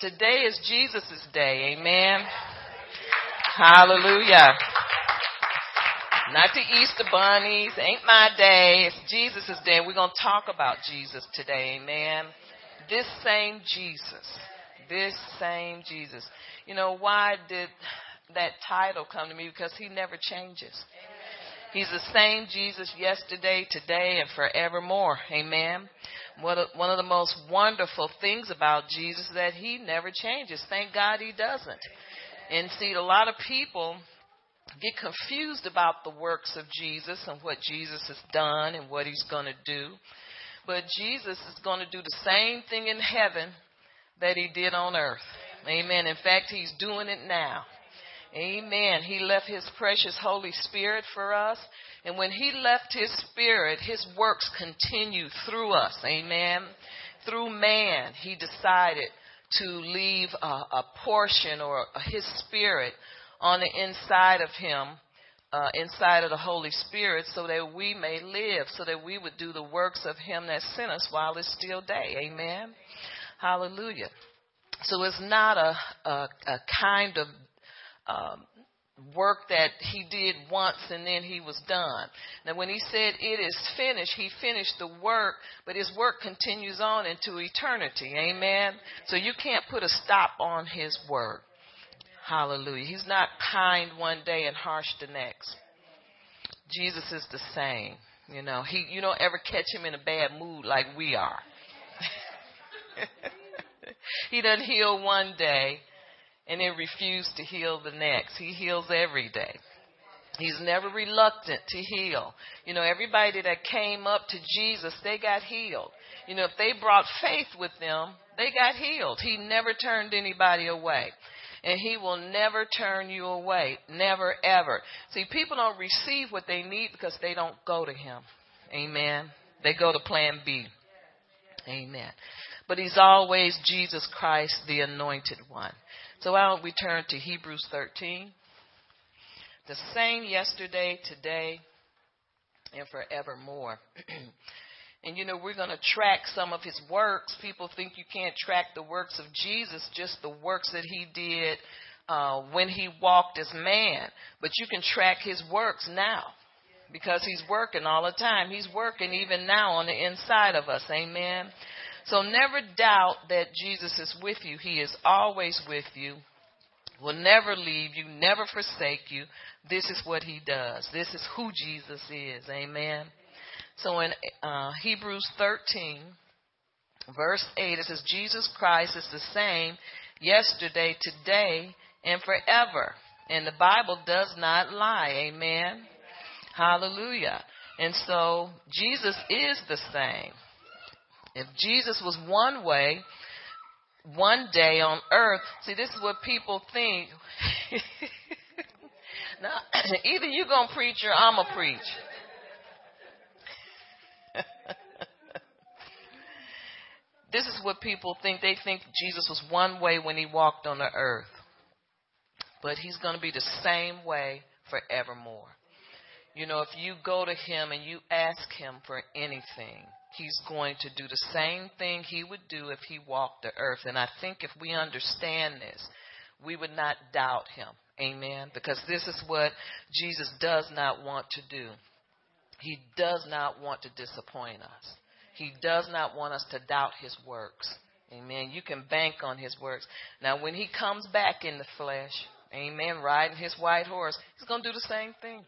Today is Jesus' day. Amen. Hallelujah. Not the Easter bunnies. Ain't my day. It's Jesus' day. We're going to talk about Jesus today. Amen. This same Jesus. This same Jesus. You know, why did that title come to me? Because he never changes. He's the same Jesus yesterday, today, and forevermore. Amen. One of the most wonderful things about Jesus is that he never changes. Thank God he doesn't. And see, a lot of people get confused about the works of Jesus and what Jesus has done and what he's going to do. But Jesus is going to do the same thing in heaven that he did on earth. Amen. In fact, he's doing it now. Amen. He left his precious Holy Spirit for us. And when he left his spirit, his works continue through us. Amen. Through man, he decided to leave a, a portion or his spirit on the inside of him, uh, inside of the Holy Spirit, so that we may live, so that we would do the works of him that sent us while it's still day. Amen. Hallelujah. So it's not a, a, a kind of um, work that he did once and then he was done. Now, when he said it is finished, he finished the work, but his work continues on into eternity. Amen. So you can't put a stop on his work. Hallelujah. He's not kind one day and harsh the next. Jesus is the same. You know, he you don't ever catch him in a bad mood like we are. he doesn't heal one day and then refuse to heal the next. He heals every day. He's never reluctant to heal. You know, everybody that came up to Jesus, they got healed. You know, if they brought faith with them, they got healed. He never turned anybody away. And he will never turn you away. Never, ever. See, people don't receive what they need because they don't go to him. Amen. They go to plan B. Amen. But he's always Jesus Christ, the anointed one. So why don't we turn to Hebrews 13? The same yesterday, today, and forevermore. and you know, we're going to track some of his works. People think you can't track the works of Jesus, just the works that he did uh, when he walked as man. But you can track his works now because he's working all the time. He's working even now on the inside of us. Amen. So never doubt that Jesus is with you. He is always with you, will never leave you, never forsake you. This is what he does. This is who Jesus is. Amen. So in uh, Hebrews 13, verse 8, it says, Jesus Christ is the same yesterday, today, and forever. And the Bible does not lie. Amen. Hallelujah. And so Jesus is the same. If Jesus was one way, one day on earth, see, this is what people think. now, either you're going to preach or I'm going to preach. this is what people think. They think Jesus was one way when he walked on the earth. But he's going to be the same way forevermore. You know, if you go to him and you ask him for anything, he's going to do the same thing he would do if he walked the earth. And I think if we understand this, we would not doubt him. Amen. Because this is what Jesus does not want to do. He does not want to disappoint us. He does not want us to doubt his works. Amen. You can bank on his works. Now, when he comes back in the flesh, amen, riding his white horse, he's going to do the same thing.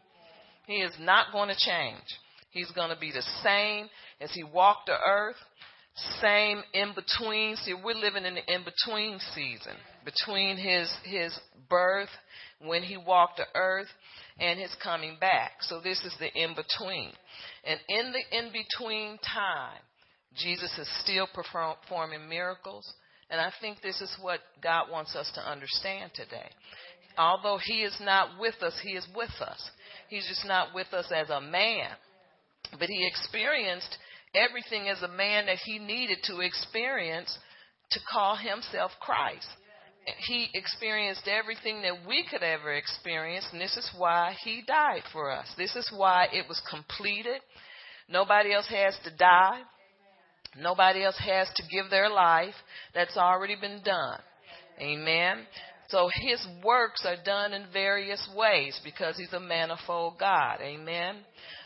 He is not going to change. He's going to be the same as he walked the earth, same in between. See, we're living in the in between season between his his birth when he walked the earth and his coming back. So this is the in between. And in the in between time, Jesus is still performing miracles. And I think this is what God wants us to understand today. Although he is not with us, he is with us. He's just not with us as a man. But he experienced everything as a man that he needed to experience to call himself Christ. He experienced everything that we could ever experience, and this is why he died for us. This is why it was completed. Nobody else has to die. Nobody else has to give their life. That's already been done. Amen. So his works are done in various ways because he's a manifold God. Amen.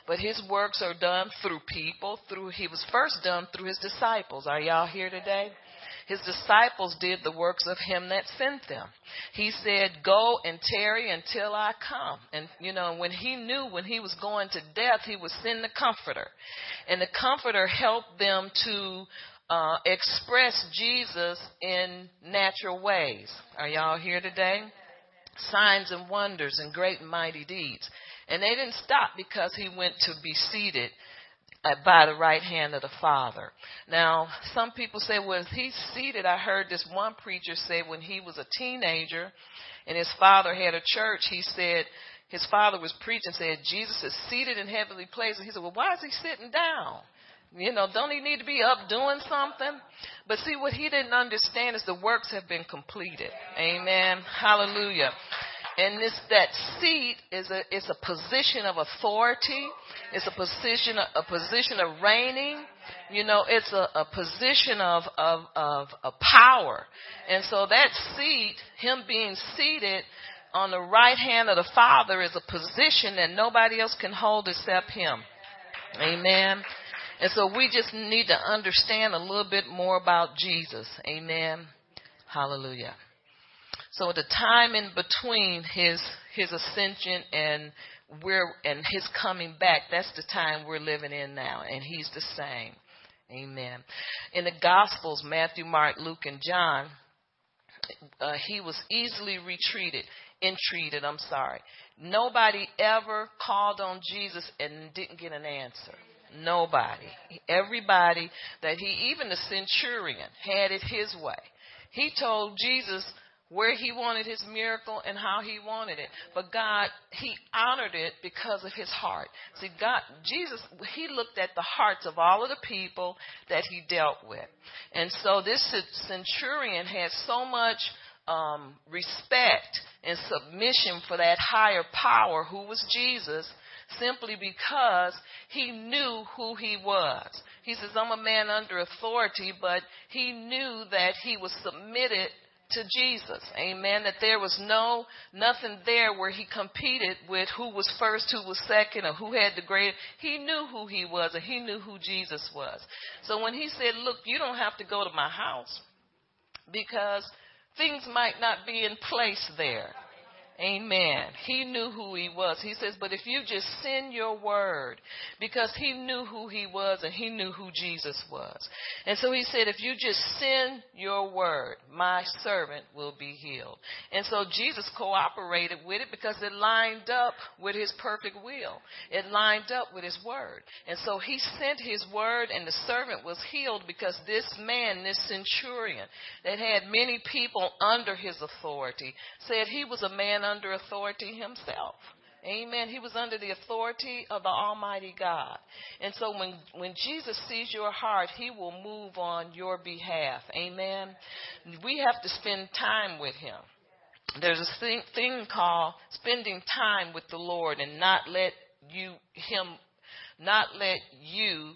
But his works are done through people, through he was first done through his disciples. Are y'all here today? His disciples did the works of him that sent them. He said, Go and tarry until I come. And, you know, when he knew when he was going to death, he would send the Comforter. And the Comforter helped them to uh, express Jesus in natural ways. Are y'all here today? Signs and wonders and great and mighty deeds. And they didn't stop because he went to be seated by the right hand of the Father. Now, some people say, well, he's seated. I heard this one preacher say when he was a teenager and his father had a church, he said, his father was preaching, said, Jesus is seated in heavenly places. He said, well, why is he sitting down? You know, don't he need to be up doing something? But see, what he didn't understand is the works have been completed. Amen. Hallelujah. And this that seat is a it's a position of authority. It's a position a position of reigning. You know, it's a, a position of, of of of power. And so that seat, him being seated on the right hand of the Father, is a position that nobody else can hold except him. Amen. And so we just need to understand a little bit more about Jesus. Amen. Hallelujah. So the time in between his his ascension and we're and his coming back, that's the time we're living in now, and he's the same. Amen. In the Gospels, Matthew, Mark, Luke, and John, uh, he was easily retreated, entreated. I'm sorry. Nobody ever called on Jesus and didn't get an answer. Nobody. Everybody that he, even the centurion, had it his way. He told Jesus where he wanted his miracle and how he wanted it. But God, he honored it because of his heart. See, God, Jesus, he looked at the hearts of all of the people that he dealt with. And so this centurion had so much um, respect and submission for that higher power who was Jesus simply because he knew who he was. He says, I'm a man under authority, but he knew that he was submitted to Jesus. Amen. That there was no, nothing there where he competed with who was first, who was second, or who had the greatest. He knew who he was and he knew who Jesus was. So when he said, look, you don't have to go to my house because things might not be in place there. Amen. He knew who he was. He says, but if you just send your word, because he knew who he was and he knew who Jesus was. And so he said, if you just send your word, my servant will be healed. And so Jesus cooperated with it because it lined up with his perfect will. It lined up with his word. And so he sent his word and the servant was healed because this man, this centurion that had many people under his authority said he was a man under authority himself. Amen. He was under the authority of the Almighty God. And so when, when Jesus sees your heart, He will move on your behalf. Amen. We have to spend time with Him. There's a thing, thing called spending time with the Lord and not let you, Him, not let you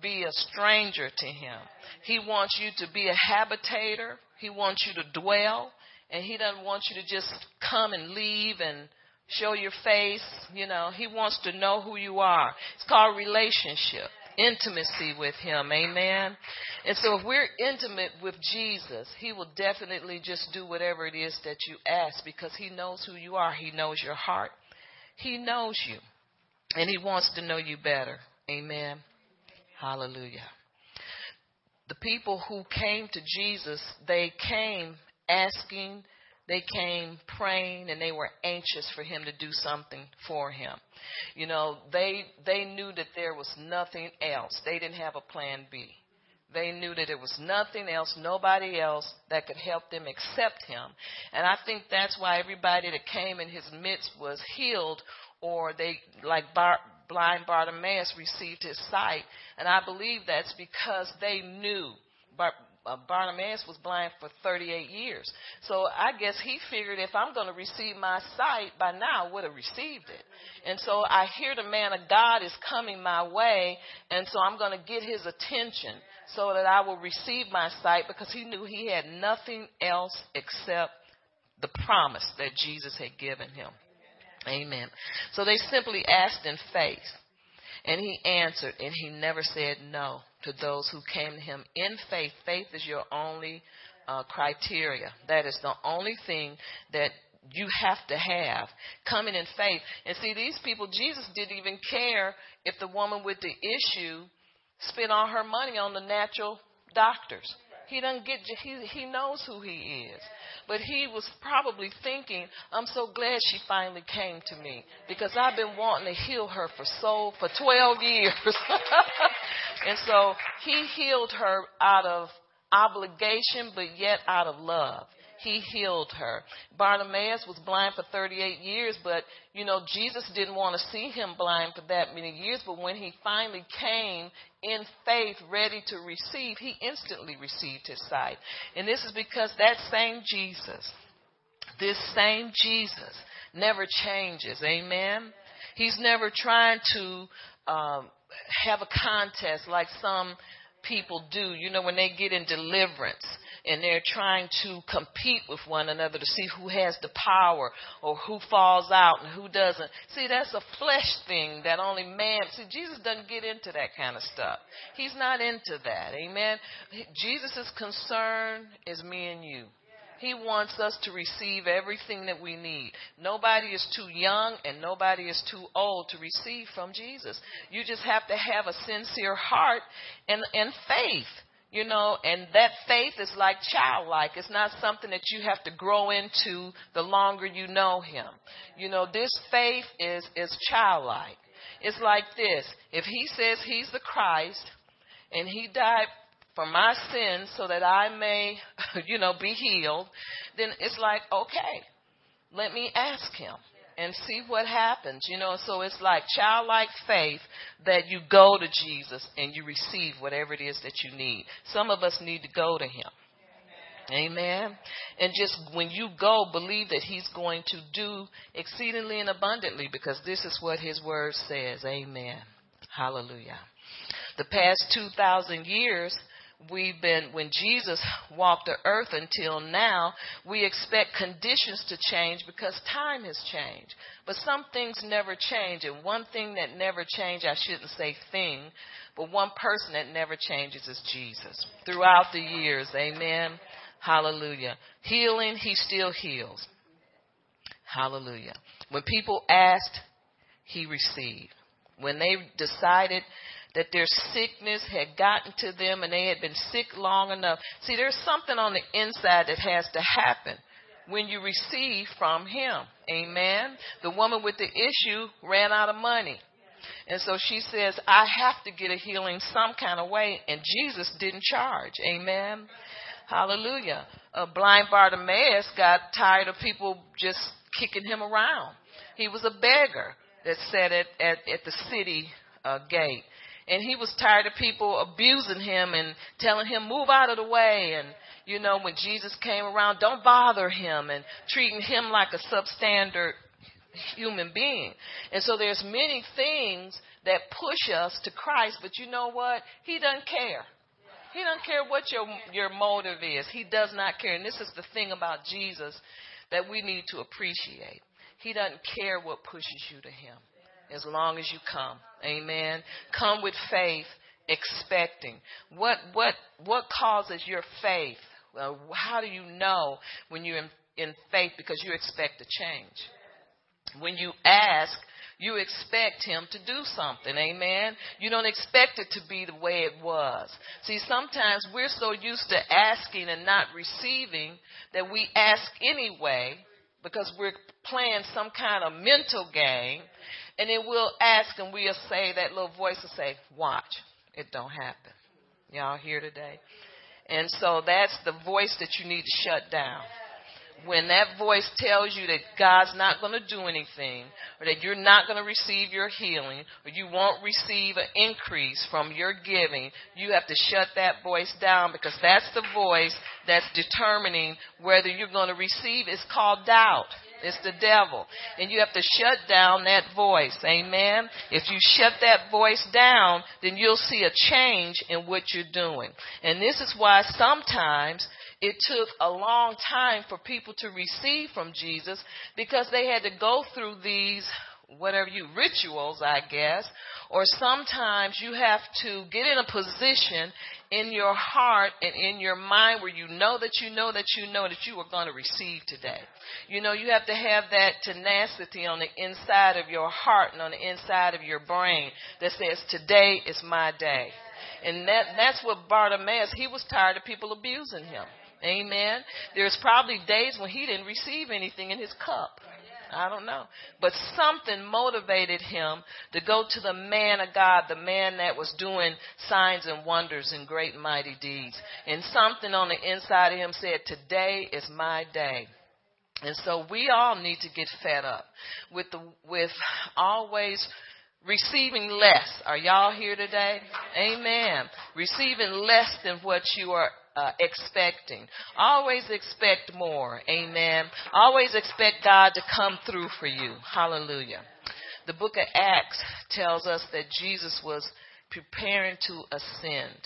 be a stranger to Him. He wants you to be a habitator. He wants you to dwell and he doesn't want you to just come and leave and show your face. You know, he wants to know who you are. It's called relationship, intimacy with him. Amen. And so if we're intimate with Jesus, he will definitely just do whatever it is that you ask because he knows who you are. He knows your heart. He knows you. And he wants to know you better. Amen. Hallelujah. The people who came to Jesus, they came asking, they came praying, and they were anxious for him to do something for him. You know, they they knew that there was nothing else. They didn't have a plan B. They knew that there was nothing else, nobody else that could help them except him. And I think that's why everybody that came in his midst was healed or they, like Bar, blind Bartimaeus, received his sight. And I believe that's because they knew. Bar, uh, Bartimaeus was blind for 38 years. So I guess he figured if I'm going to receive my sight, by now I would have received it. And so I hear the man of God is coming my way, and so I'm going to get his attention so that I will receive my sight because he knew he had nothing else except the promise that Jesus had given him. Amen. So they simply asked in faith. And he answered, and he never said no to those who came to him in faith. Faith is your only uh, criteria. That is the only thing that you have to have coming in faith. And see, these people, Jesus didn't even care if the woman with the issue spent all her money on the natural doctors. He doesn't get. He he knows who he is. But he was probably thinking, I'm so glad she finally came to me because I've been wanting to heal her for so, for 12 years. and so he healed her out of obligation, but yet out of love he healed her. Bartimaeus was blind for 38 years, but you know, Jesus didn't want to see him blind for that many years, but when he finally came in faith ready to receive, he instantly received his sight. And this is because that same Jesus, this same Jesus never changes. Amen. He's never trying to um, have a contest like some people do. You know, when they get in deliverance and they're trying to compete with one another to see who has the power or who falls out and who doesn't. See, that's a flesh thing that only man. See, Jesus doesn't get into that kind of stuff. He's not into that. Amen. Jesus' concern is me and you. He wants us to receive everything that we need. Nobody is too young and nobody is too old to receive from Jesus. You just have to have a sincere heart and, and faith you know, and that faith is like childlike. It's not something that you have to grow into the longer you know him. You know, this faith is is childlike. It's like this. If he says he's the Christ and he died for my sins so that I may, you know, be healed, then it's like, okay, let me ask him and see what happens. You know, so it's like childlike faith that you go to Jesus and you receive whatever it is that you need. Some of us need to go to him. Amen. And just when you go, believe that He's going to do exceedingly and abundantly because this is what His Word says. Amen. Hallelujah. The past 2,000 years, we've been, when Jesus walked the earth until now, we expect conditions to change because time has changed. But some things never change. And one thing that never changed, I shouldn't say thing, but one person that never changes is Jesus. Throughout the years, amen. Hallelujah. Healing, he still heals. Hallelujah. When people asked, he received. When they decided that their sickness had gotten to them and they had been sick long enough. See, there's something on the inside that has to happen when you receive from Him. Amen. The woman with the issue ran out of money. And so she says, I have to get a healing some kind of way. And Jesus didn't charge. Amen. Hallelujah. Uh, blind Bartimaeus got tired of people just kicking him around. He was a beggar that sat at, at, at the city uh, gate and he was tired of people abusing him and telling him move out of the way. And you know when jesus came around don't bother him and treating him like a substandard human being. And so there's many things that push us to christ but you know what? He doesn't care. He doesn't care what your your motive is. He does not care. And this is the thing about jesus that we need to appreciate. He doesn't care what pushes you to him as long as you come. Amen. Come with faith, expecting. What what what causes your faith? Well, how do you know when you're in, in faith because you expect a change? When you ask, you expect him to do something. Amen. You don't expect it to be the way it was. See, sometimes we're so used to asking and not receiving that we ask anyway because we're playing some kind of mental game and then we'll ask and we'll say, that little voice will say, watch. It don't happen. Y'all here today? And so that's the voice that you need to shut down. When that voice tells you that God's not going to do anything, or that you're not going to receive your healing, or you won't receive an increase from your giving, you have to shut that voice down because that's the voice that's determining whether you're going to receive. It's called doubt. It's the devil. And you have to shut down that voice. Amen. If you shut that voice down, then you'll see a change in what you're doing. And this is why sometimes it took a long time for people to receive from Jesus because they had to go through these whatever you rituals, I guess, or sometimes you have to get in a position in your heart and in your mind where you know that you know that you know that you are going to receive today. You know, you have to have that tenacity on the inside of your heart and on the inside of your brain that says, today is my day. And that, that's what Bartimaeus, he was tired of people abusing him. Amen. There's probably days when he didn't receive anything in his cup. I don't know. But something motivated him to go to the man of God, the man that was doing signs and wonders and great mighty deeds. And something on the inside of him said, Today is my day. And so we all need to get fed up with the, with always receiving less. Are y'all here today? Amen. Receiving less than what you are uh, expecting. Always expect more. Amen. Always expect God to come through for you. Hallelujah. The book of Acts tells us that Jesus was preparing to ascend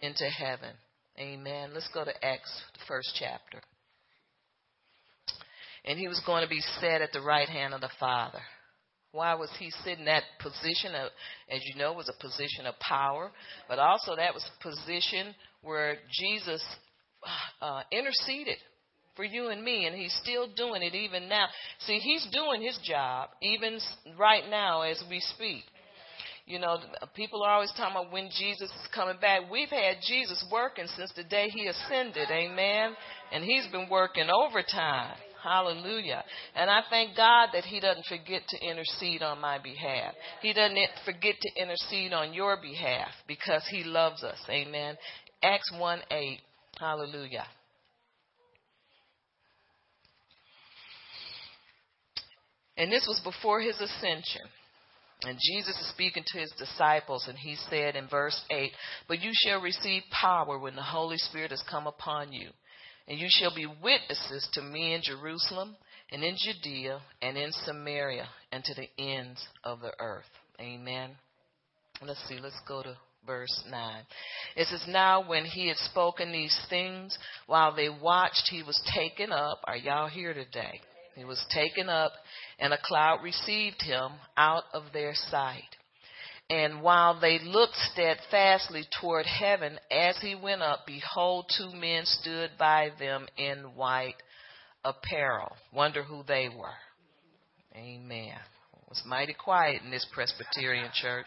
into heaven. Amen. Let's go to Acts, the first chapter. And he was going to be set at the right hand of the Father. Why was he sitting in that position of, as you know, was a position of power, but also that was a position where Jesus uh, interceded for you and me, and he's still doing it even now. See, he's doing his job even right now as we speak. You know, people are always talking about when Jesus is coming back. We've had Jesus working since the day he ascended, amen? And he's been working overtime. Hallelujah. And I thank God that He doesn't forget to intercede on my behalf. He doesn't forget to intercede on your behalf because He loves us. Amen. Acts 1 8. Hallelujah. And this was before his ascension. And Jesus is speaking to his disciples, and he said in verse 8, But you shall receive power when the Holy Spirit has come upon you and you shall be witnesses to me in Jerusalem and in Judea and in Samaria and to the ends of the earth. Amen. Let's see, let's go to verse 9. It says, Now when he had spoken these things, while they watched, he was taken up. Are y'all here today? He was taken up, and a cloud received him out of their sight. And while they looked steadfastly toward heaven as he went up, behold, two men stood by them in white apparel. Wonder who they were. Amen. It was mighty quiet in this Presbyterian church.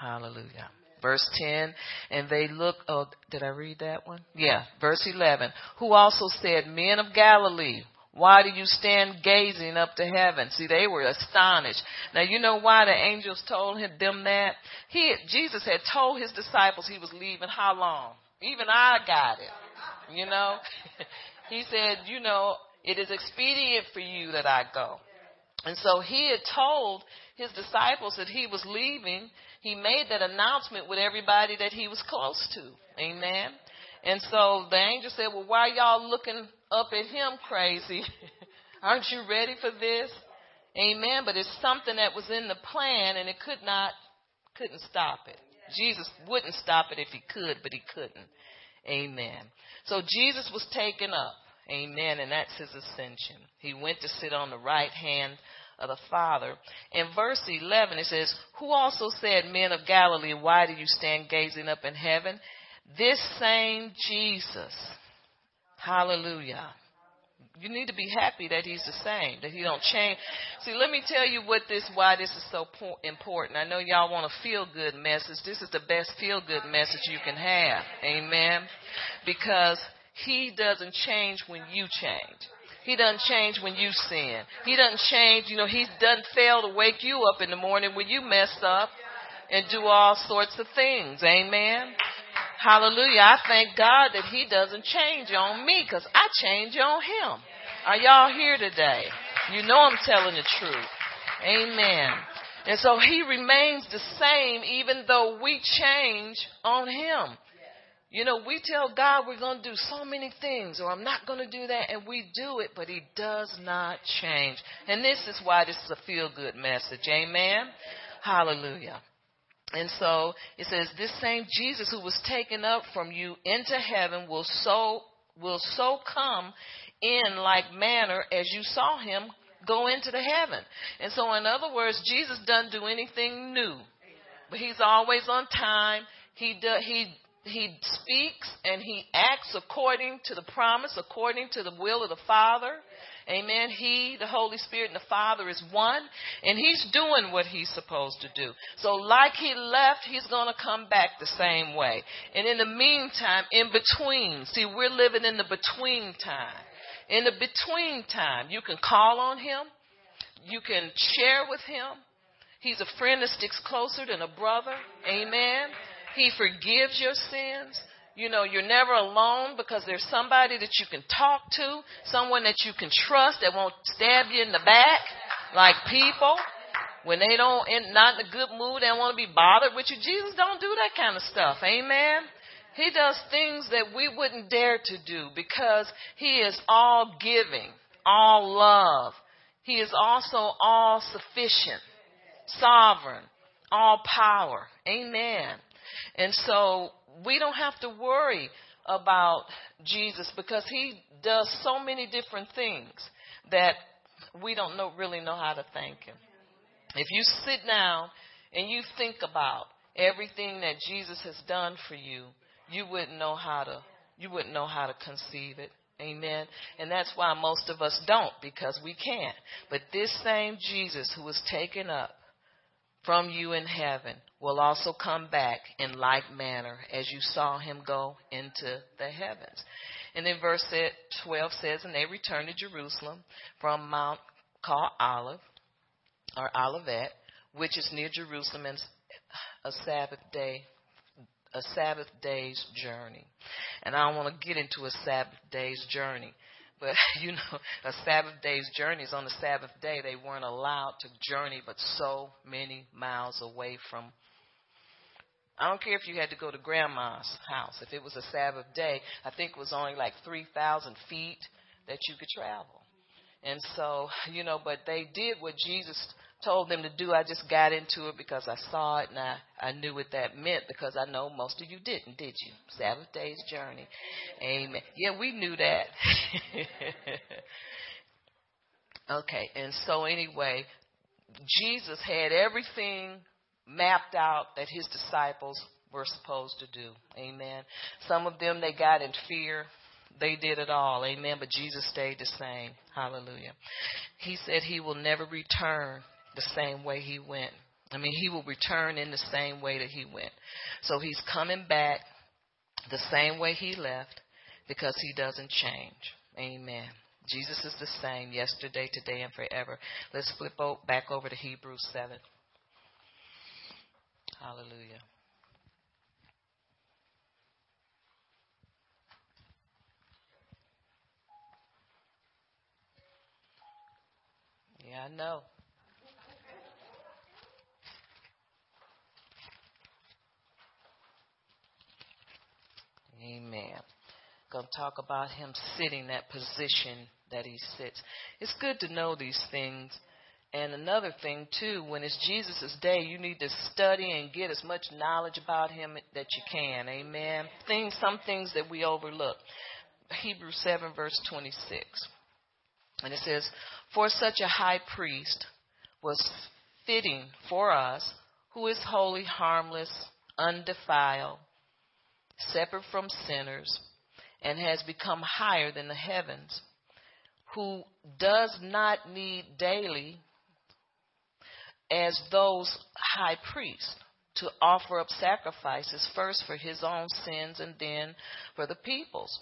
Hallelujah. Verse 10, and they look, oh, did I read that one? Yeah. Verse 11, who also said, Men of Galilee, why do you stand gazing up to heaven? See, they were astonished. Now, you know why the angels told him, them that? He, Jesus had told his disciples he was leaving how long? Even I got it. You know? he said, you know, it is expedient for you that I go. And so he had told his disciples that he was leaving. He made that announcement with everybody that he was close to. Amen. And so the angel said, Well, why y'all looking up at him crazy? Aren't you ready for this? Amen. But it's something that was in the plan and it could not, couldn't stop it. Jesus wouldn't stop it if he could, but he couldn't. Amen. So Jesus was taken up. Amen. And that's his ascension. He went to sit on the right hand of the Father. In verse 11, it says, Who also said, Men of Galilee, why do you stand gazing up in heaven? This same Jesus. Hallelujah. You need to be happy that he's the same, that he don't change. See, let me tell you what this, why this is so important. I know y'all want a feel good message. This is the best feel good message you can have. Amen. Because he doesn't change when you change. He doesn't change when you sin. He doesn't change, you know, he doesn't fail to wake you up in the morning when you mess up and do all sorts of things. Amen. Hallelujah. I thank God that He doesn't change on me because I change on Him. Are y'all here today? You know I'm telling the truth. Amen. And so He remains the same even though we change on Him. You know, we tell God we're going to do so many things, or I'm not going to do that, and we do it, but He does not change. And this is why this is a feel good message. Amen? Hallelujah. And so it says, This same Jesus who was taken up from you into heaven will so will so come in like manner as you saw him go into the heaven. And so in other words, Jesus doesn't do anything new. But he's always on time. He do, he he speaks and he acts according to the promise, according to the will of the Father. Amen. He, the Holy Spirit, and the Father is one, and He's doing what He's supposed to do. So, like He left, He's going to come back the same way. And in the meantime, in between, see, we're living in the between time. In the between time, you can call on Him, you can share with Him. He's a friend that sticks closer than a brother. Amen. He forgives your sins. You know, you're never alone because there's somebody that you can talk to, someone that you can trust that won't stab you in the back, like people. When they don't, in, not in a good mood, don't want to be bothered with you. Jesus don't do that kind of stuff. Amen. He does things that we wouldn't dare to do because He is all giving, all love. He is also all sufficient, sovereign, all power. Amen. And so we don't have to worry about Jesus because he does so many different things that we don't know, really know how to thank him. If you sit down and you think about everything that Jesus has done for you, you wouldn't know how to you wouldn't know how to conceive it. Amen. And that's why most of us don't because we can't. But this same Jesus who was taken up from you in heaven will also come back in like manner as you saw him go into the heavens. And then verse 12 says, And they returned to Jerusalem from Mount called Olive, or Olivet, which is near Jerusalem and a Sabbath day a Sabbath day's journey. And I don't want to get into a Sabbath day's journey. But you know, a Sabbath day's journey is on the Sabbath day. They weren't allowed to journey but so many miles away from. I don't care if you had to go to grandma's house. If it was a Sabbath day, I think it was only like 3,000 feet that you could travel. And so, you know, but they did what Jesus told them to do. I just got into it because I saw it and I, I knew what that meant because I know most of you didn't, did you? Sabbath day's journey. Amen. Yeah, we knew that. okay, and so anyway, Jesus had everything mapped out that his disciples were supposed to do. Amen. Some of them they got in fear. They did it all. Amen. But Jesus stayed the same. Hallelujah. He said he will never return the same way he went. I mean, he will return in the same way that he went. So he's coming back the same way he left because he doesn't change. Amen. Jesus is the same yesterday, today, and forever. Let's flip back over to Hebrews 7. Hallelujah. Yeah, I know. Amen. Going to talk about him sitting that position that he sits. It's good to know these things. And another thing too, when it's Jesus' day, you need to study and get as much knowledge about him that you can. Amen. Things, some things that we overlook. Hebrews 7 verse 26. And it says, For such a high priest was fitting for us, who is holy, harmless, undefiled, separate from sinners, and has become higher than the heavens, who does not need daily, as those high priests, to offer up sacrifices first for his own sins and then for the people's.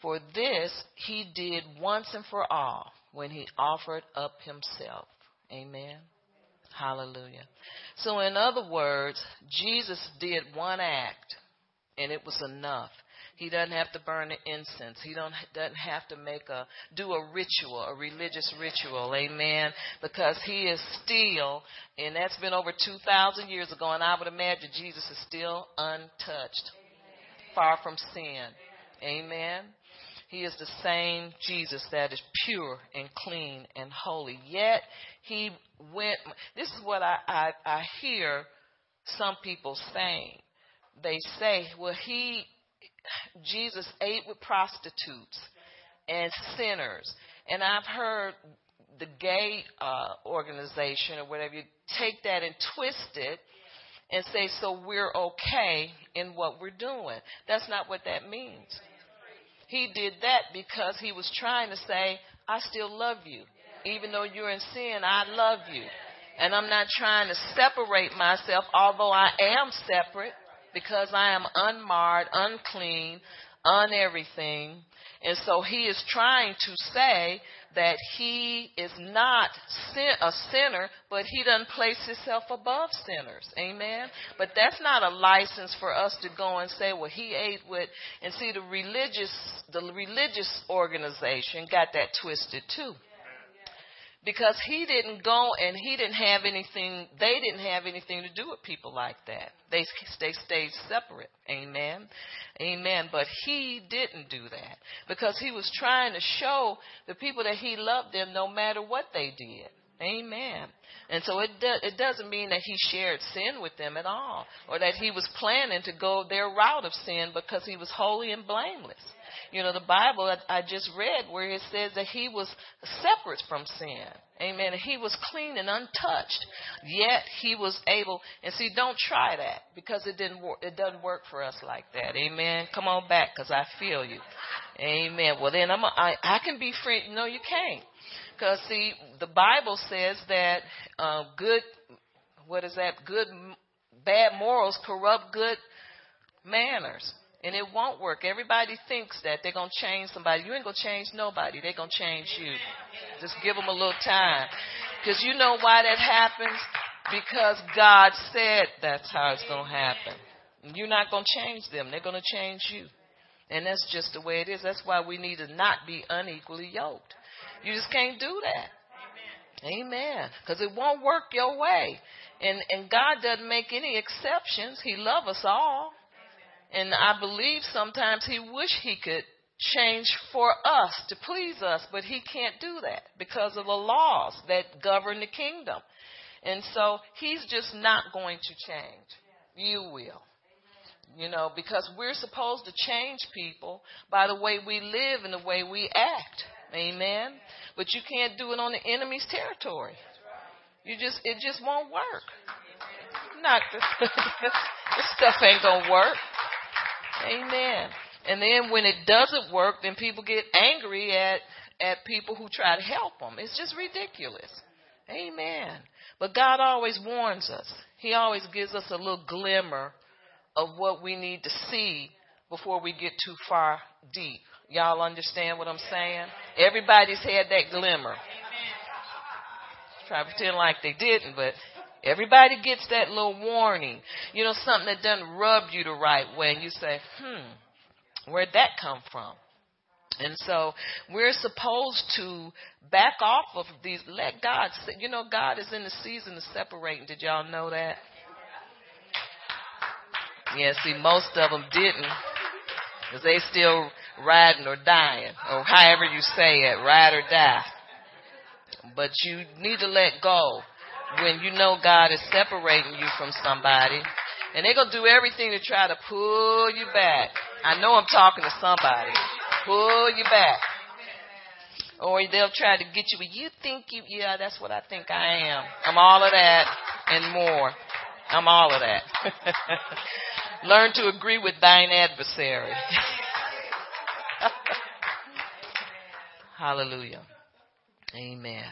For this he did once and for all when he offered up himself. Amen. Hallelujah. So, in other words, Jesus did one act and it was enough. He doesn't have to burn the incense. He don't doesn't have to make a do a ritual, a religious ritual, amen. Because he is still, and that's been over two thousand years ago, and I would imagine Jesus is still untouched. far from sin. Amen. He is the same Jesus that is pure and clean and holy. Yet he went. This is what I, I, I hear some people saying. They say, well, he, Jesus ate with prostitutes and sinners. And I've heard the gay uh, organization or whatever, you take that and twist it and say, so we're okay in what we're doing. That's not what that means. He did that because he was trying to say, I still love you. Even though you're in sin, I love you. And I'm not trying to separate myself, although I am separate because I am unmarred, unclean, un everything. And so he is trying to say that he is not sin- a sinner, but he doesn't place himself above sinners. Amen. But that's not a license for us to go and say, well, he ate with, and see the religious, the religious organization got that twisted too because he didn't go and he didn't have anything they didn't have anything to do with people like that. They they stayed separate. Amen. Amen. But he didn't do that because he was trying to show the people that he loved them no matter what they did. Amen. And so it do, it doesn't mean that he shared sin with them at all or that he was planning to go their route of sin because he was holy and blameless you know, the Bible I, I just read where it says that he was separate from sin. Amen. He was clean and untouched. Yet he was able, and see, don't try that because it didn't work. It doesn't work for us like that. Amen. Come on back because I feel you. Amen. Well, then I'm a, I, I can be free. No, you can't. Because see, the Bible says that uh, good, what is that? Good, bad morals corrupt good manners. And it won't work. Everybody thinks that they're going to change somebody. You ain't going to change nobody. They're going to change you. Just give them a little time. Because you know why that happens? Because God said that's how it's going to happen. You're not going to change them. They're going to change you. And that's just the way it is. That's why we need to not be unequally yoked. You just can't do that. Amen. Because it won't work your way. And, and God doesn't make any exceptions. He loves us all. And I believe sometimes he wish he could change for us to please us, but he can't do that because of the laws that govern the kingdom. And so he's just not going to change. You will. You know, because we're supposed to change people by the way we live and the way we act. Amen. But you can't do it on the enemy's territory. You just it just won't work. Not this stuff ain't gonna work. Amen. And then when it doesn't work, then people get angry at at people who try to help them. It's just ridiculous. Amen. But God always warns us. He always gives us a little glimmer of what we need to see before we get too far deep. Y'all understand what I'm saying? Everybody's had that glimmer. Try to pretend like they didn't, but Everybody gets that little warning. You know, something that doesn't rub you the right way. And you say, hmm, where'd that come from? And so we're supposed to back off of these. Let God, you know, God is in the season of separating. Did y'all know that? Yeah, see, most of them didn't. Because they still riding or dying. Or however you say it, ride or die. But you need to let go when you know God is separating you from somebody. And they're going to do everything to try to pull you back. I know I'm talking to somebody. Pull you back. Or they'll try to get you, you think you, yeah, that's what I think I am. I'm all of that and more. I'm all of that. Learn to agree with thine adversary. Hallelujah. Amen.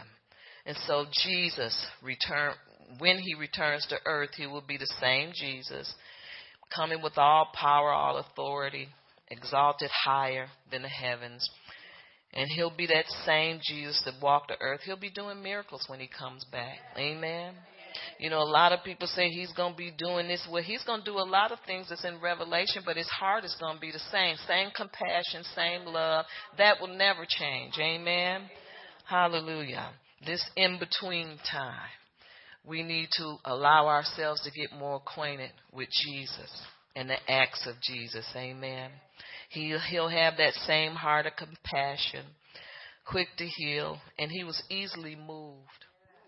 And so Jesus return when he returns to earth, he will be the same Jesus, coming with all power, all authority, exalted higher than the heavens. And he'll be that same Jesus that walked the earth. He'll be doing miracles when he comes back. Amen. You know, a lot of people say he's going to be doing this. Well, he's going to do a lot of things that's in Revelation, but his heart is going to be the same. Same compassion, same love. That will never change. Amen. Hallelujah this in between time, we need to allow ourselves to get more acquainted with Jesus. and the acts of Jesus. Amen. He, he'll have that same heart of compassion, quick to heal, and he was easily moved.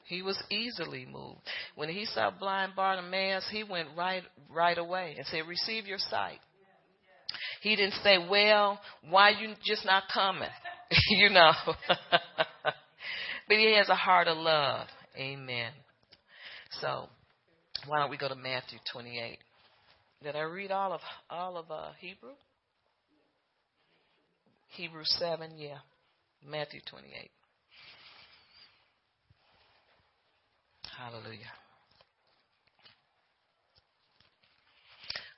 He was easily moved. When he saw blind Bartimaeus, he went right right away and said, "Receive your sight." He didn't say, "Well, why you just not coming?" you know. but he has a heart of love. Amen. So, why don't we go to Matthew 28? Did I read all of all of uh, Hebrew? Hebrew 7, yeah. Matthew 28. Hallelujah.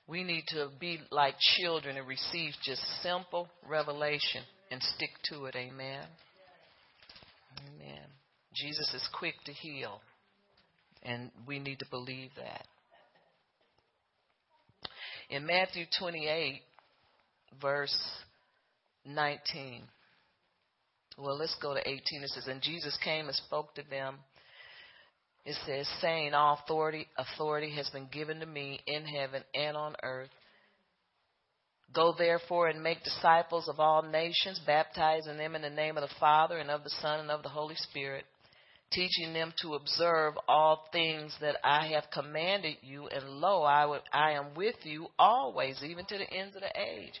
We need to be like children and receive just simple revelation and stick to it. Amen. Amen. Jesus is quick to heal, and we need to believe that. In Matthew 28, verse 19. Well, let's go to 18. It says, And Jesus came and spoke to them. It says, saying, All authority, authority has been given to me in heaven and on earth. Go therefore and make disciples of all nations, baptizing them in the name of the Father and of the Son and of the Holy Spirit teaching them to observe all things that I have commanded you. And lo, I, would, I am with you always, even to the ends of the age.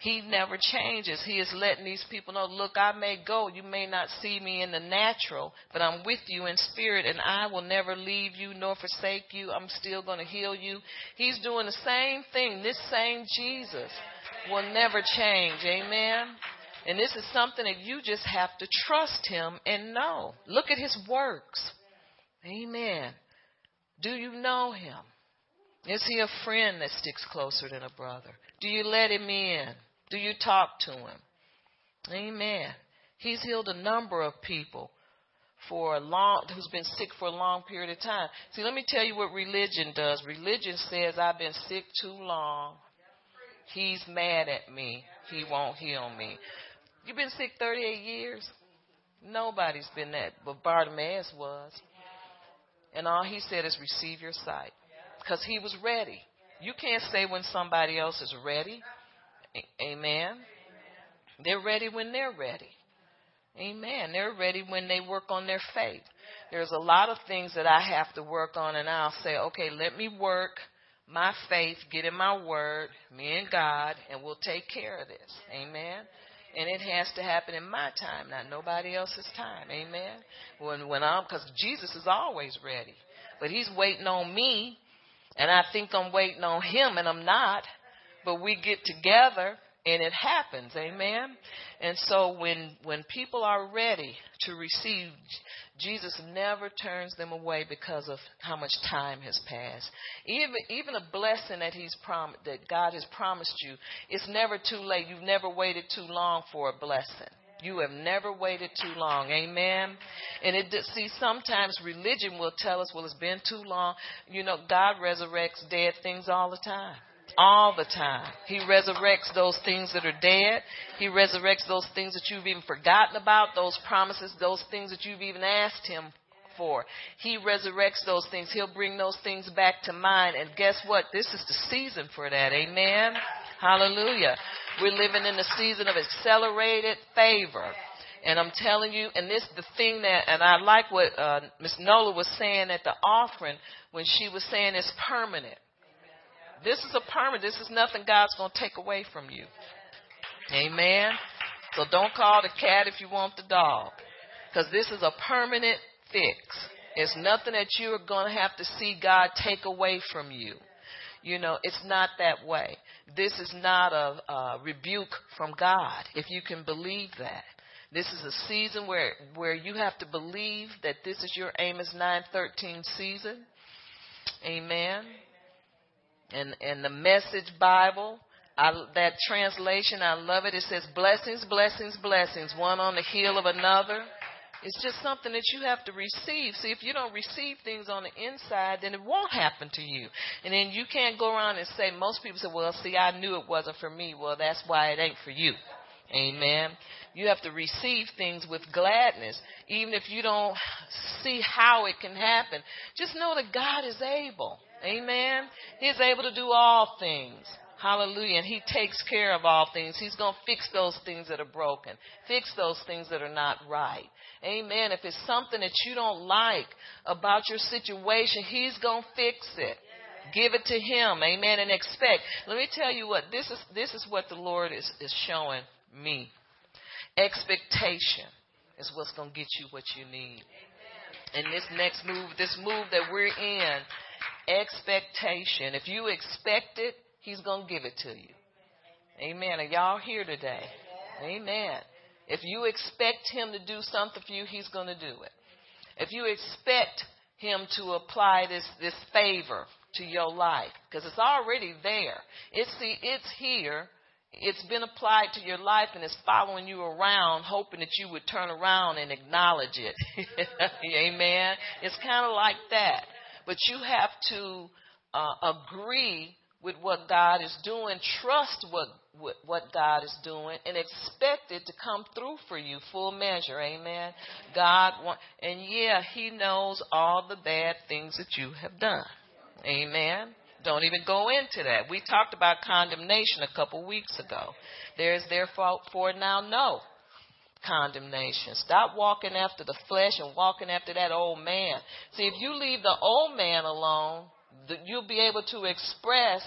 He never changes. He is letting these people know, look, I may go. You may not see me in the natural, but I'm with you in spirit, and I will never leave you nor forsake you. I'm still going to heal you. He's doing the same thing. This same Jesus will never change. Amen. And this is something that you just have to trust him and know. Look at his works. Amen. Do you know him? Is he a friend that sticks closer than a brother? Do you let him in? Do you talk to him? Amen. He's healed a number of people for a long who's been sick for a long period of time. See, let me tell you what religion does. Religion says I've been sick too long. He's mad at me. He won't heal me. You've been sick 38 years? Nobody's been that, but Bartimaeus was. And all he said is, receive your sight. Because he was ready. You can't say when somebody else is ready. Amen. They're ready when they're ready. Amen. They're ready when they work on their faith. There's a lot of things that I have to work on, and I'll say, okay, let me work my faith, get in my word, me and God, and we'll take care of this. Amen. And it has to happen in my time, not nobody else's time. Amen. When when I'm because Jesus is always ready, but He's waiting on me, and I think I'm waiting on Him, and I'm not. But we get together and it happens amen and so when when people are ready to receive jesus never turns them away because of how much time has passed even even a blessing that he's prom- that god has promised you it's never too late you've never waited too long for a blessing you have never waited too long. Amen. And it see sometimes religion will tell us, well, it's been too long. You know, God resurrects dead things all the time all the time. He resurrects those things that are dead. He resurrects those things that you've even forgotten about, those promises, those things that you've even asked Him for. He resurrects those things. He'll bring those things back to mind. And guess what? This is the season for that. Amen. Hallelujah. We're living in the season of accelerated favor. And I'm telling you, and this the thing that, and I like what uh, Miss Nola was saying at the offering when she was saying it's permanent. This is a permanent. This is nothing God's going to take away from you. Amen. So don't call the cat if you want the dog. Because this is a permanent fix. It's nothing that you are going to have to see God take away from you. You know, it's not that way. This is not a, a rebuke from God, if you can believe that. This is a season where, where you have to believe that this is your Amos 9:13 season. Amen and and the Message Bible. I, that translation, I love it. It says blessings, blessings, blessings, one on the heel of another. It's just something that you have to receive. See, if you don't receive things on the inside, then it won't happen to you. And then you can't go around and say, most people say, well, see, I knew it wasn't for me. Well, that's why it ain't for you. Amen. You have to receive things with gladness. Even if you don't see how it can happen, just know that God is able. Amen. He's able to do all things. Hallelujah. And He takes care of all things. He's going to fix those things that are broken, fix those things that are not right. Amen. If it's something that you don't like about your situation, He's going to fix it. Give it to Him. Amen. And expect. Let me tell you what, this is, this is what the Lord is, is showing me. Expectation is what's going to get you what you need. And this next move, this move that we're in, expectation. If you expect it, He's going to give it to you. Amen. Are y'all here today? Amen. If you expect Him to do something for you, He's going to do it. If you expect Him to apply this, this favor to your life, because it's already there. It's, the, it's here. It's been applied to your life and it's following you around, hoping that you would turn around and acknowledge it. Amen. It's kind of like that. But you have to uh, agree with what God is doing, trust what, what, what God is doing, and expect it to come through for you full measure. Amen. God want, and yeah, He knows all the bad things that you have done. Amen. Don't even go into that. We talked about condemnation a couple weeks ago. There is therefore fault for now no condemnation. Stop walking after the flesh and walking after that old man. See, if you leave the old man alone, you'll be able to express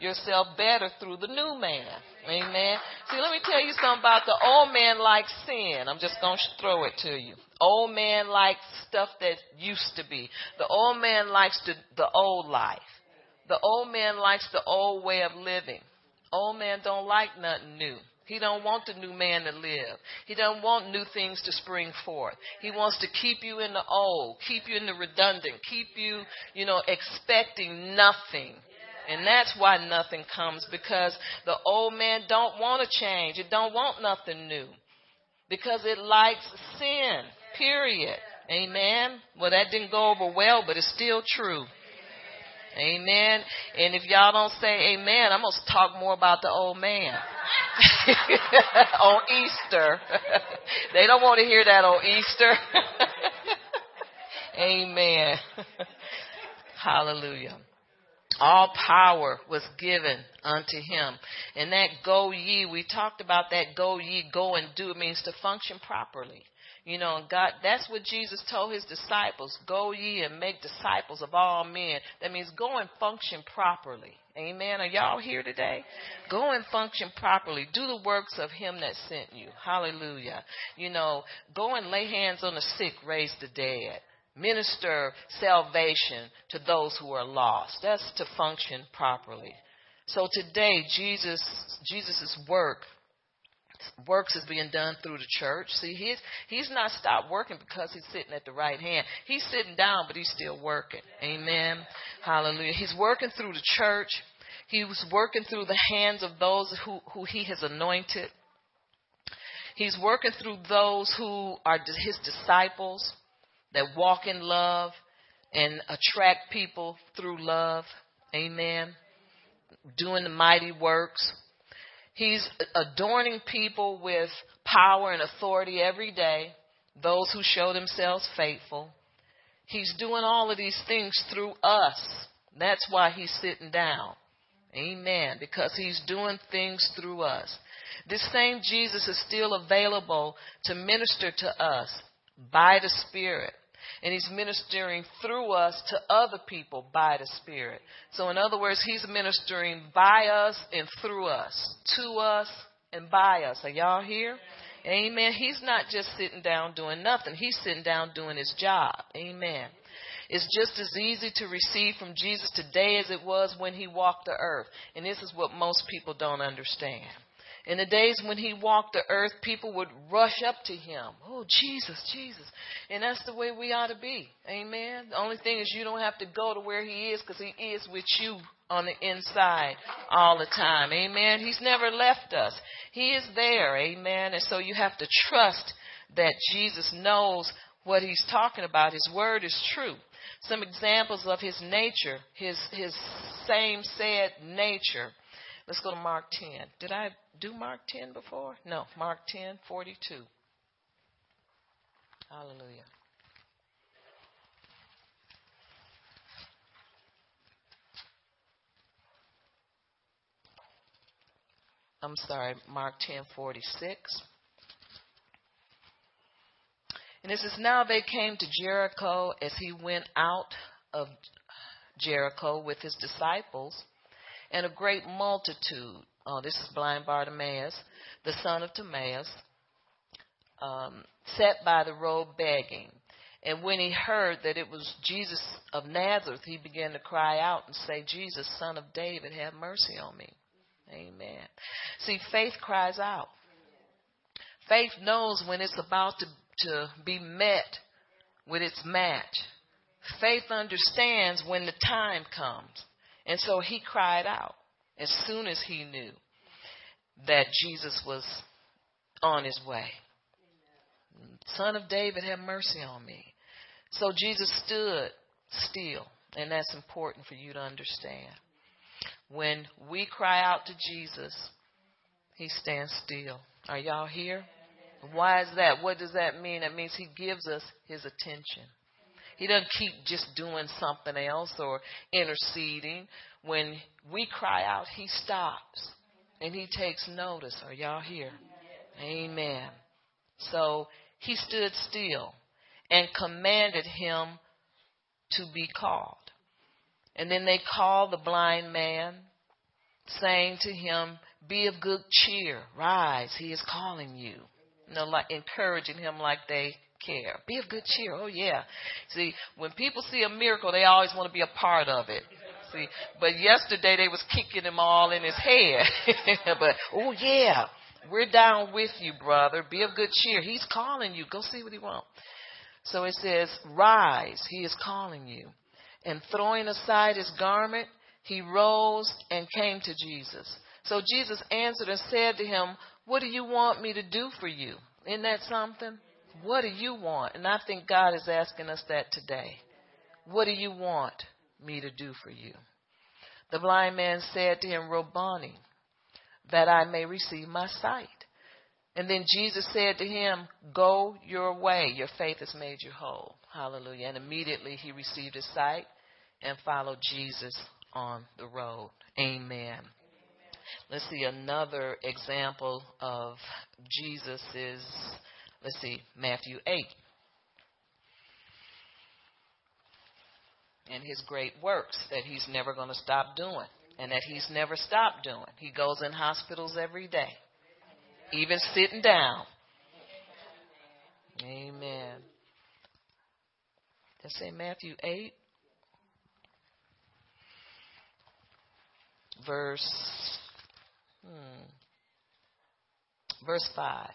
yourself better through the new man. Amen. See, let me tell you something about the old man likes sin. I'm just going to throw it to you. Old man likes stuff that used to be. The old man likes the, the old life. The old man likes the old way of living. Old man don't like nothing new. He don't want the new man to live. He don't want new things to spring forth. He wants to keep you in the old, keep you in the redundant, keep you, you know, expecting nothing. And that's why nothing comes because the old man don't want to change. It don't want nothing new. Because it likes sin. Period. Amen. Well, that didn't go over well, but it's still true. Amen. And if y'all don't say amen, I'm going to talk more about the old man. on Easter. they don't want to hear that on Easter. amen. Hallelujah. All power was given unto him. And that go ye, we talked about that go ye, go and do. It means to function properly. You know, God, that's what Jesus told his disciples. Go ye and make disciples of all men. That means go and function properly. Amen. Are y'all here today? Go and function properly. Do the works of him that sent you. Hallelujah. You know, go and lay hands on the sick, raise the dead. Minister salvation to those who are lost. That's to function properly. So today, Jesus, Jesus' work works is being done through the church. See, he's he's not stopped working because he's sitting at the right hand. He's sitting down, but he's still working. Amen. Hallelujah. He's working through the church. He was working through the hands of those who, who he has anointed. He's working through those who are his disciples that walk in love and attract people through love. Amen. Doing the mighty works. He's adorning people with power and authority every day, those who show themselves faithful. He's doing all of these things through us. That's why he's sitting down. Amen. Because he's doing things through us. This same Jesus is still available to minister to us by the Spirit and He's ministering through us to other people by the Spirit. So, in other words, He's ministering by us and through us, to us and by us. Are y'all here? Amen. He's not just sitting down doing nothing, He's sitting down doing His job. Amen. It's just as easy to receive from Jesus today as it was when He walked the earth. And this is what most people don't understand. In the days when he walked the earth, people would rush up to him. Oh, Jesus, Jesus. And that's the way we ought to be. Amen. The only thing is you don't have to go to where he is because he is with you on the inside all the time. Amen. He's never left us. He is there. Amen. And so you have to trust that Jesus knows what he's talking about. His word is true. Some examples of his nature, his his same said nature. Let's go to Mark 10. Did I do Mark 10 before? No, Mark 10, 42. Hallelujah. I'm sorry, Mark 10:46. And it says, now they came to Jericho as he went out of Jericho with his disciples and a great multitude. Oh, this is blind Bartimaeus, the son of Timaeus, um, sat by the road begging. And when he heard that it was Jesus of Nazareth, he began to cry out and say, Jesus, son of David, have mercy on me. Amen. See, faith cries out. Faith knows when it's about to, to be met with its match. Faith understands when the time comes. And so he cried out as soon as he knew that Jesus was on his way. Son of David, have mercy on me. So Jesus stood still, and that's important for you to understand. When we cry out to Jesus, he stands still. Are y'all here? Why is that? What does that mean? That means he gives us his attention. He doesn't keep just doing something else or interceding. When we cry out, he stops and he takes notice. Are y'all here? Amen. So he stood still and commanded him to be called. And then they called the blind man, saying to him, Be of good cheer, rise, he is calling you. You know, like encouraging him like they care. Be of good cheer. Oh yeah. See, when people see a miracle, they always want to be a part of it. See, but yesterday they was kicking him all in his head. but oh yeah, we're down with you, brother. Be of good cheer. He's calling you. Go see what he wants. So it says, Rise, he is calling you. And throwing aside his garment, he rose and came to Jesus. So Jesus answered and said to him, What do you want me to do for you? Isn't that something? What do you want? And I think God is asking us that today. What do you want me to do for you? The blind man said to him, Rabboni, that I may receive my sight. And then Jesus said to him, Go your way. Your faith has made you whole. Hallelujah. And immediately he received his sight and followed Jesus on the road. Amen. Let's see another example of Jesus is, let's see, Matthew 8. And his great works that he's never going to stop doing and that he's never stopped doing. He goes in hospitals every day even sitting down. Amen. Let's say Matthew 8, verse, hmm, verse 5.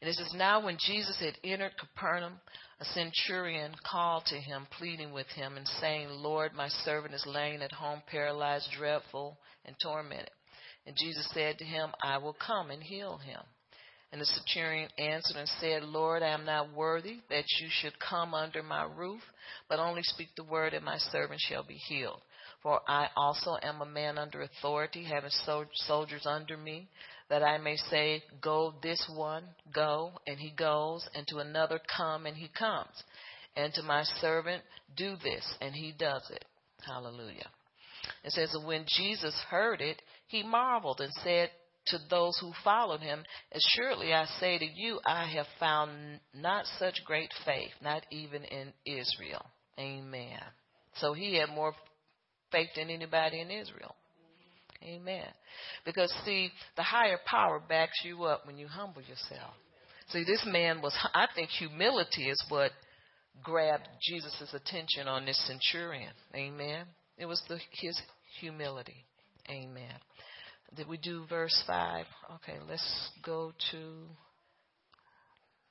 And it says, Now when Jesus had entered Capernaum, a centurion called to him, pleading with him, and saying, Lord, my servant is laying at home, paralyzed, dreadful, and tormented. And Jesus said to him, I will come and heal him. And the centurion answered and said, Lord, I am not worthy that you should come under my roof, but only speak the word, and my servant shall be healed. For I also am a man under authority, having soldiers under me, that I may say, Go this one, go, and he goes, and to another, Come, and he comes. And to my servant, Do this, and he does it. Hallelujah. It says, When Jesus heard it, he marveled and said to those who followed him, Assuredly I say to you, I have found not such great faith, not even in Israel. Amen. So he had more faith than anybody in Israel. Amen. Because see, the higher power backs you up when you humble yourself. See, this man was, I think humility is what grabbed Jesus' attention on this centurion. Amen. It was the, his humility. Amen. Did we do verse 5? Okay, let's go to,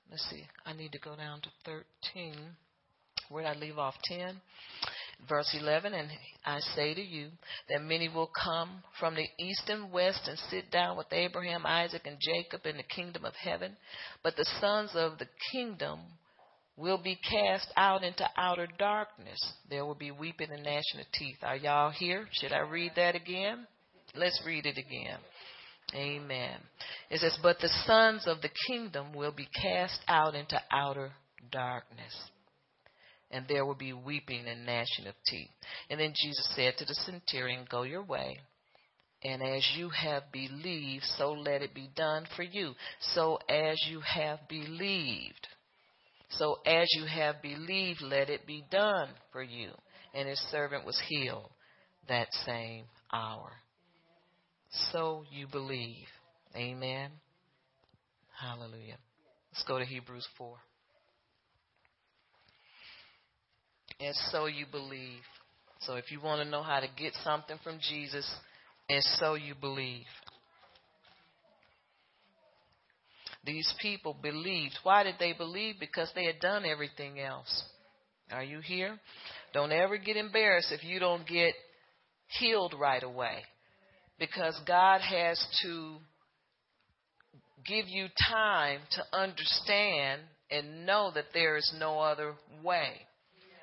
let's see, I need to go down to 13. Where did I leave off? 10. Verse 11, and I say to you that many will come from the east and west and sit down with Abraham, Isaac, and Jacob in the kingdom of heaven. But the sons of the kingdom will be cast out into outer darkness. There will be weeping and gnashing of teeth. Are y'all here? Should I read that again? Let's read it again. Amen. It says, But the sons of the kingdom will be cast out into outer darkness. And there will be weeping and gnashing of teeth. And then Jesus said to the centurion, Go your way, And as you have believed, so let it be done for you. So as you have believed. So as you have believed, let it be done for you. And his servant was healed that same hour. So you believe. Amen. Hallelujah. Let's go to Hebrews 4. And so you believe. So if you want to know how to get something from Jesus, and so you believe. These people believed. Why did they believe? Because they had done everything else. Are you here? Don't ever get embarrassed if you don't get healed right away. Because God has to give you time to understand and know that there is no other way.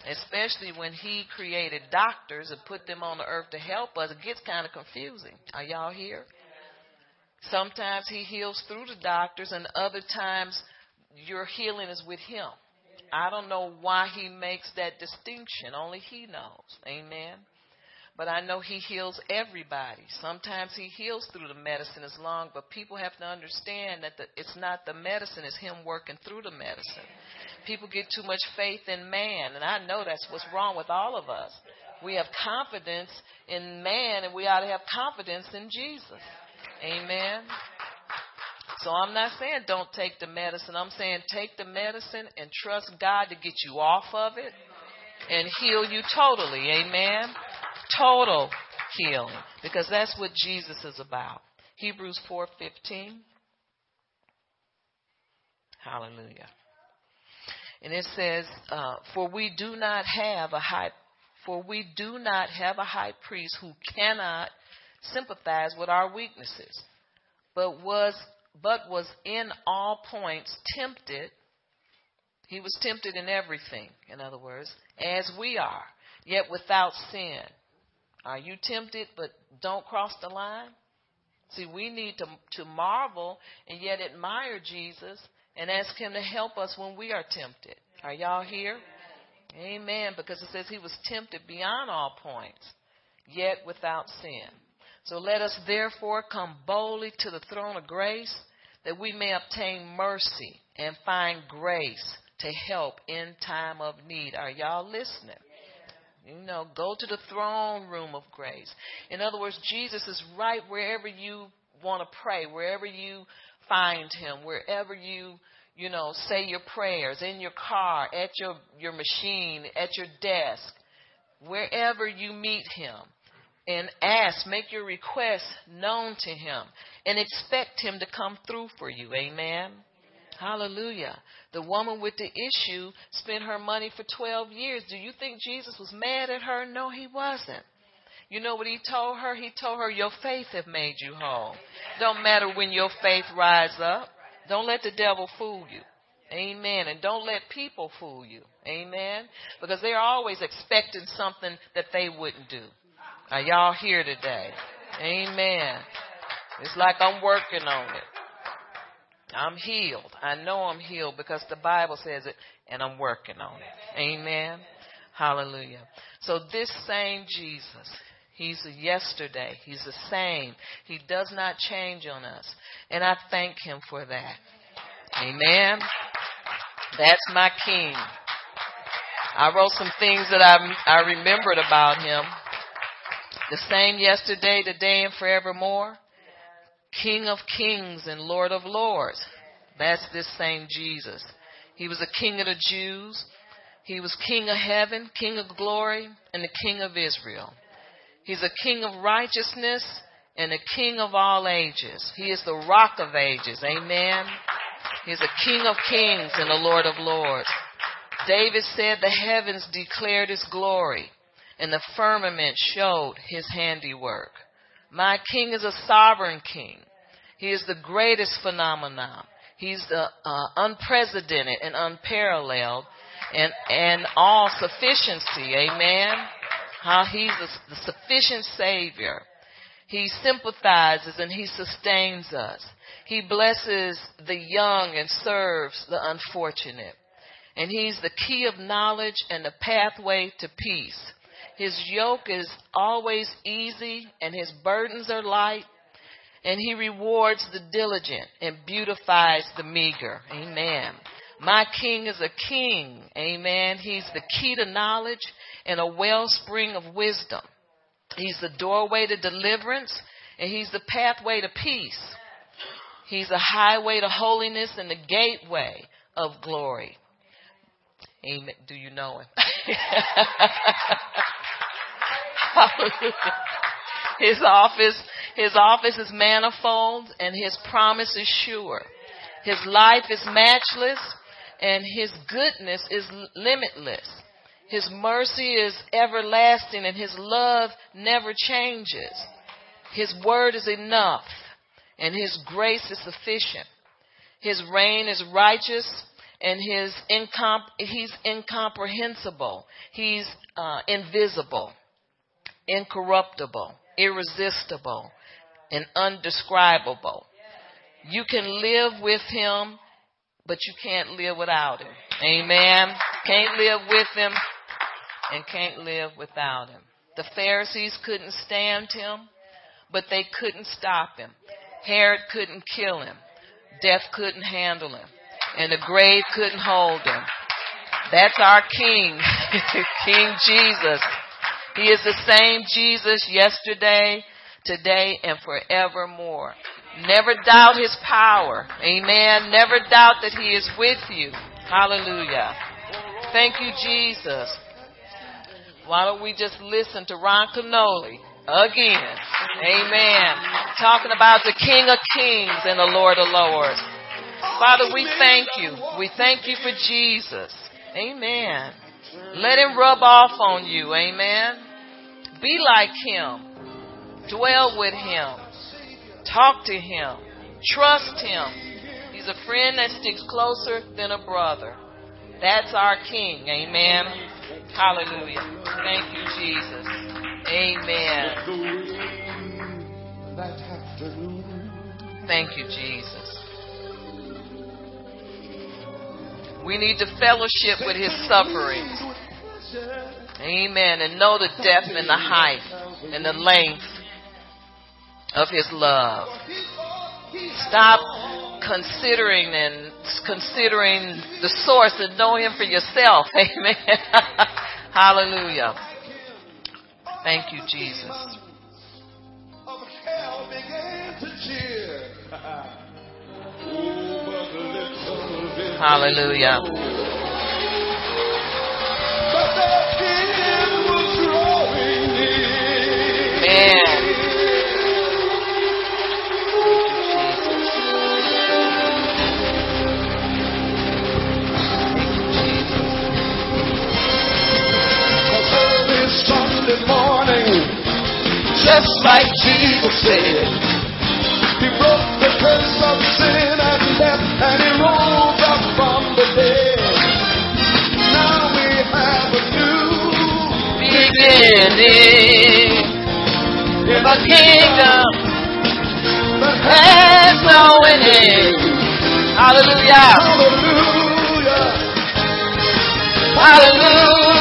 Especially when He created doctors and put them on the earth to help us, it gets kind of confusing. Are y'all here? Sometimes He heals through the doctors, and other times your healing is with Him. I don't know why He makes that distinction. Only He knows. Amen. But I know He heals everybody. Sometimes He heals through the medicine as long, but people have to understand that the, it's not the medicine, it's Him working through the medicine. People get too much faith in man, and I know that's what's wrong with all of us. We have confidence in man, and we ought to have confidence in Jesus. Amen. So I'm not saying don't take the medicine. I'm saying take the medicine and trust God to get you off of it and heal you totally. Amen total healing because that's what Jesus is about. Hebrews 4:15. Hallelujah. And it says, uh, "For we do not have a high, for we do not have a high priest who cannot sympathize with our weaknesses, but was but was in all points tempted. He was tempted in everything, in other words, as we are, yet without sin. Are you tempted but don't cross the line? See, we need to, to marvel and yet admire Jesus and ask Him to help us when we are tempted. Are y'all here? Amen. Because it says He was tempted beyond all points, yet without sin. So let us therefore come boldly to the throne of grace that we may obtain mercy and find grace to help in time of need. Are y'all listening? You know, go to the throne room of grace. In other words, Jesus is right wherever you want to pray, wherever you find him, wherever you, you know, say your prayers, in your car, at your, your machine, at your desk, wherever you meet him. And ask, make your request known to him, and expect him to come through for you. Amen. Hallelujah. The woman with the issue spent her money for 12 years. Do you think Jesus was mad at her? No, he wasn't. You know what he told her? He told her, Your faith have made you whole. Don't matter when your faith rise up. Don't let the devil fool you. Amen. And don't let people fool you. Amen. Because they're always expecting something that they wouldn't do. Are y'all here today? Amen. It's like I'm working on it. I'm healed. I know I'm healed because the Bible says it and I'm working on it. Amen. Hallelujah. So this same Jesus, He's yesterday. He's the same. He does not change on us. And I thank Him for that. Amen. That's my King. I wrote some things that I, I remembered about Him. The same yesterday, today, and forevermore. King of kings and Lord of lords. That's this same Jesus. He was a king of the Jews. He was king of heaven, king of glory, and the king of Israel. He's a king of righteousness and a king of all ages. He is the rock of ages. Amen. He's a king of kings and a lord of lords. David said the heavens declared his glory and the firmament showed his handiwork. My king is a sovereign king. He is the greatest phenomenon. He's the uh, unprecedented and unparalleled and, and all sufficiency. Amen. How he's the, the sufficient savior. He sympathizes and he sustains us. He blesses the young and serves the unfortunate. And he's the key of knowledge and the pathway to peace. His yoke is always easy and his burdens are light. And he rewards the diligent and beautifies the meager. Amen. My king is a king. Amen. He's the key to knowledge and a wellspring of wisdom. He's the doorway to deliverance and he's the pathway to peace. He's a highway to holiness and the gateway of glory. Amen. Do you know him? his office, his office is manifold and his promise is sure. His life is matchless and his goodness is limitless. His mercy is everlasting and his love never changes. His word is enough and his grace is sufficient. His reign is righteous and his incom- he's incomprehensible. He's uh, invisible, incorruptible, irresistible, and undescribable. You can live with him, but you can't live without him. Amen. Can't live with him and can't live without him. The Pharisees couldn't stand him, but they couldn't stop him. Herod couldn't kill him. Death couldn't handle him. And the grave couldn't hold him. That's our King, King Jesus. He is the same Jesus yesterday, today, and forevermore. Never doubt his power. Amen. Never doubt that he is with you. Hallelujah. Thank you, Jesus. Why don't we just listen to Ron Kenoly again? Amen. Talking about the King of Kings and the Lord of Lords. Father, we thank you. We thank you for Jesus. Amen. Let him rub off on you. Amen. Be like him. Dwell with him. Talk to him. Trust him. He's a friend that sticks closer than a brother. That's our King. Amen. Hallelujah. Thank you, Jesus. Amen. Thank you, Jesus. We need to fellowship with his sufferings. Amen. And know the depth and the height and the length of his love. Stop considering and considering the source and know him for yourself. Amen. Hallelujah. Thank you, Jesus. Hallelujah. Man. Sunday morning, just like Jesus said. He broke the curse of sin and death, and he rose up from the dead. Now we have a new beginning in a kingdom has no ending. Hallelujah. Hallelujah.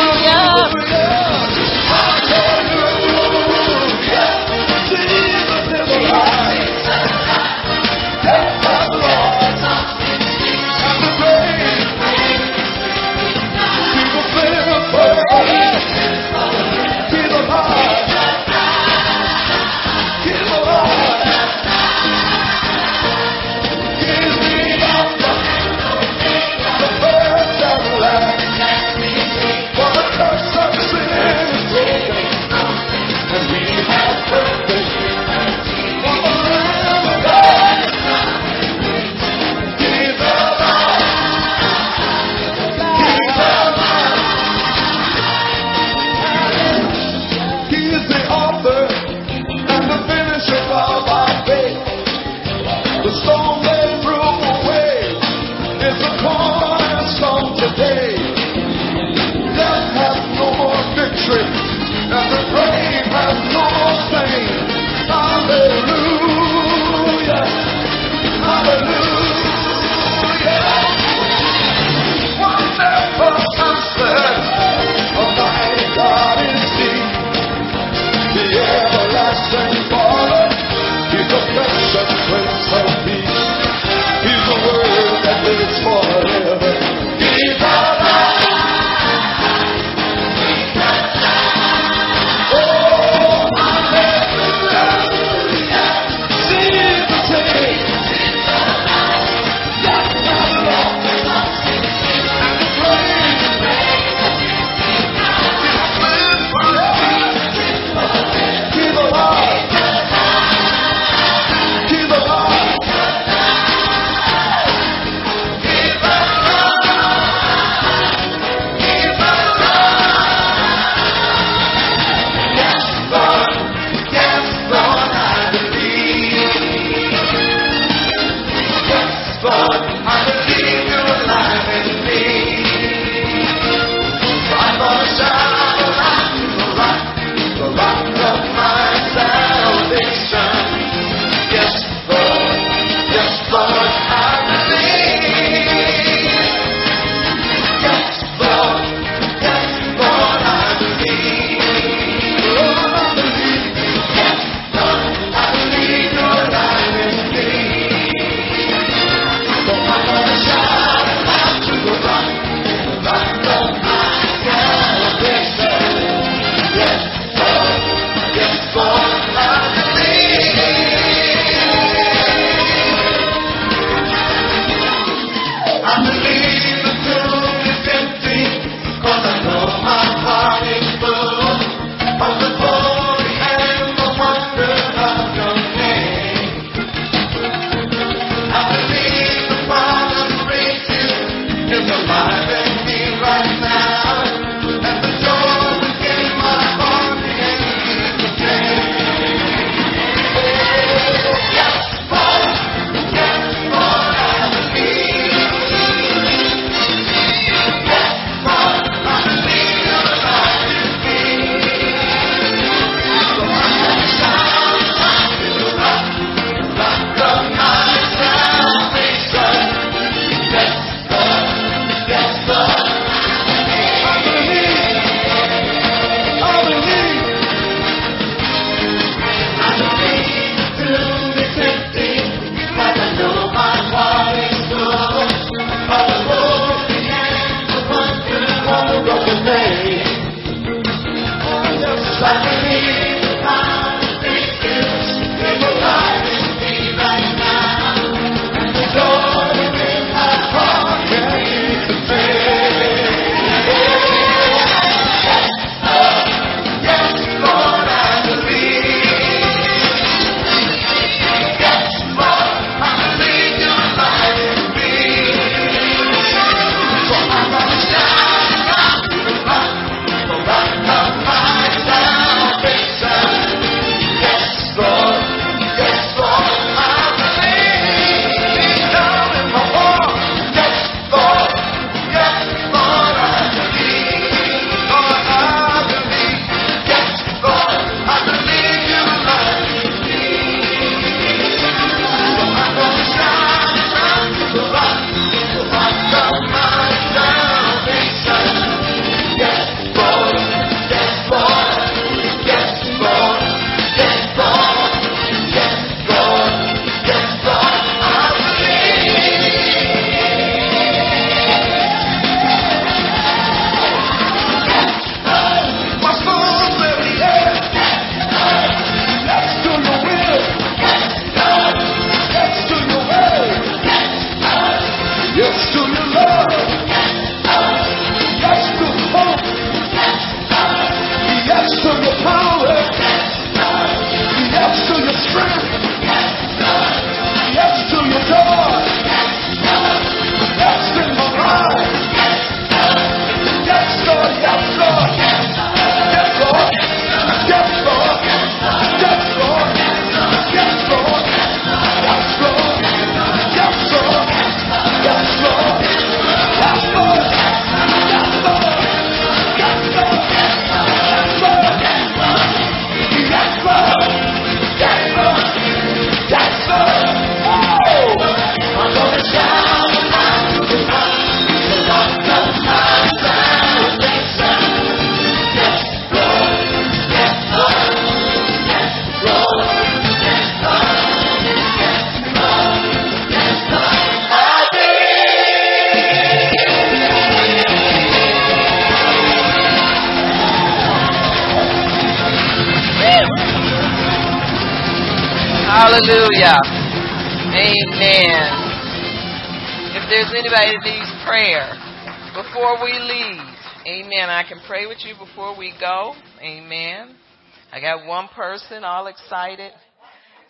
Person all excited.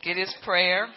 Get his prayer.